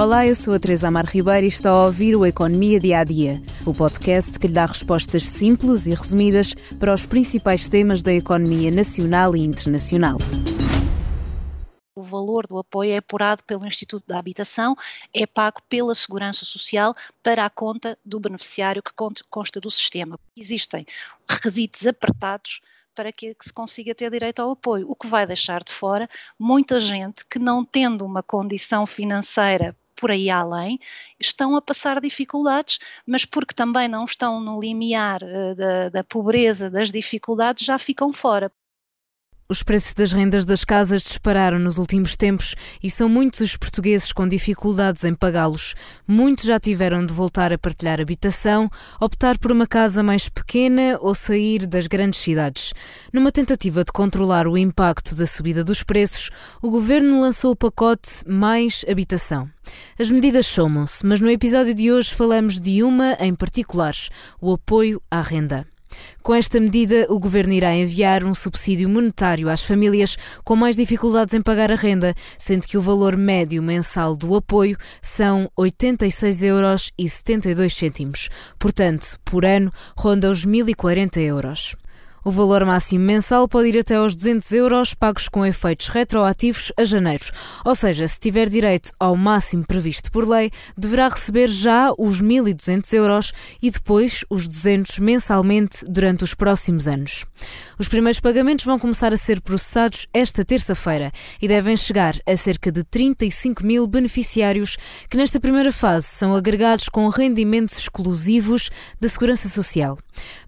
Olá, eu sou a Teresa Amar Ribeiro e está a ouvir o Economia Dia a Dia, o podcast que lhe dá respostas simples e resumidas para os principais temas da economia nacional e internacional. O valor do apoio é apurado pelo Instituto da Habitação, é pago pela Segurança Social para a conta do beneficiário que consta do sistema. Existem requisitos apertados para que, se consiga ter direito ao apoio, o que vai deixar de fora muita gente que não tendo uma condição financeira por aí além, estão a passar dificuldades, mas porque também não estão no limiar uh, da, da pobreza, das dificuldades, já ficam fora. Os preços das rendas das casas dispararam nos últimos tempos e são muitos os portugueses com dificuldades em pagá-los. Muitos já tiveram de voltar a partilhar habitação, optar por uma casa mais pequena ou sair das grandes cidades. Numa tentativa de controlar o impacto da subida dos preços, o governo lançou o pacote Mais Habitação. As medidas somam-se, mas no episódio de hoje falamos de uma em particular: o apoio à renda. Com esta medida, o governo irá enviar um subsídio monetário às famílias com mais dificuldades em pagar a renda, sendo que o valor médio mensal do apoio são 86,72 euros. Portanto, por ano, ronda os 1.040 euros. O valor máximo mensal pode ir até aos 200 euros, pagos com efeitos retroativos a janeiro. Ou seja, se tiver direito ao máximo previsto por lei, deverá receber já os 1.200 euros e depois os 200 mensalmente durante os próximos anos. Os primeiros pagamentos vão começar a ser processados esta terça-feira e devem chegar a cerca de 35 mil beneficiários que nesta primeira fase são agregados com rendimentos exclusivos da Segurança Social.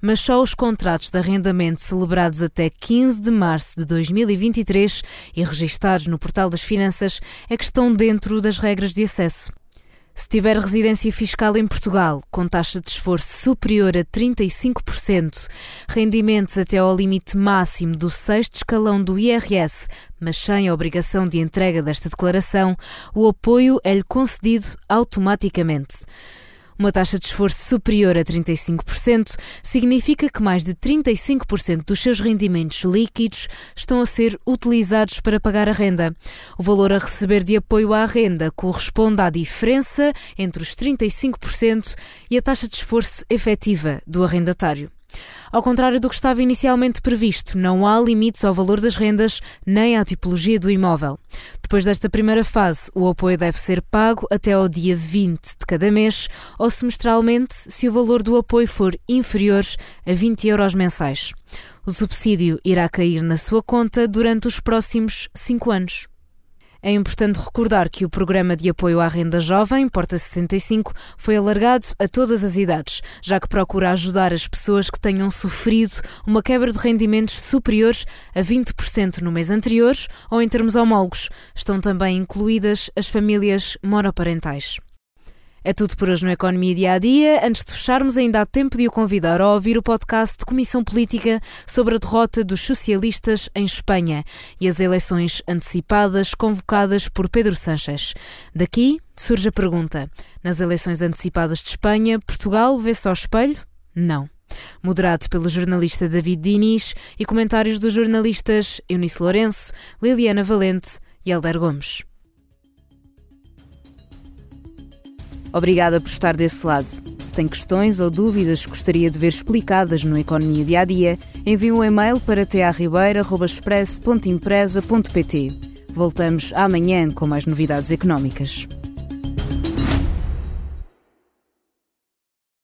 Mas só os contratos de arrendamento celebrados até 15 de março de 2023 e registados no Portal das Finanças é que estão dentro das regras de acesso. Se tiver residência fiscal em Portugal, com taxa de esforço superior a 35%, rendimentos até ao limite máximo do sexto escalão do IRS, mas sem a obrigação de entrega desta declaração, o apoio é-lhe concedido automaticamente. Uma taxa de esforço superior a 35% significa que mais de 35% dos seus rendimentos líquidos estão a ser utilizados para pagar a renda. O valor a receber de apoio à renda corresponde à diferença entre os 35% e a taxa de esforço efetiva do arrendatário. Ao contrário do que estava inicialmente previsto, não há limites ao valor das rendas nem à tipologia do imóvel. Depois desta primeira fase, o apoio deve ser pago até ao dia 20 de cada mês ou semestralmente se o valor do apoio for inferior a 20 euros mensais. O subsídio irá cair na sua conta durante os próximos cinco anos. É importante recordar que o programa de apoio à renda jovem, Porta 65, foi alargado a todas as idades, já que procura ajudar as pessoas que tenham sofrido uma quebra de rendimentos superiores a 20% no mês anterior ou em termos homólogos. Estão também incluídas as famílias monoparentais. É tudo por hoje no Economia Dia a Dia. Antes de fecharmos, ainda há tempo de o convidar a ouvir o podcast de Comissão Política sobre a derrota dos socialistas em Espanha e as eleições antecipadas convocadas por Pedro Sánchez. Daqui surge a pergunta: nas eleições antecipadas de Espanha, Portugal vê-se ao espelho? Não. Moderado pelo jornalista David Diniz e comentários dos jornalistas Eunice Lourenço, Liliana Valente e Helder Gomes. Obrigada por estar desse lado. Se tem questões ou dúvidas que gostaria de ver explicadas no Economia Dia a Dia, envie um e-mail para tearribeira.express.empresa.pt. Voltamos amanhã com mais novidades económicas.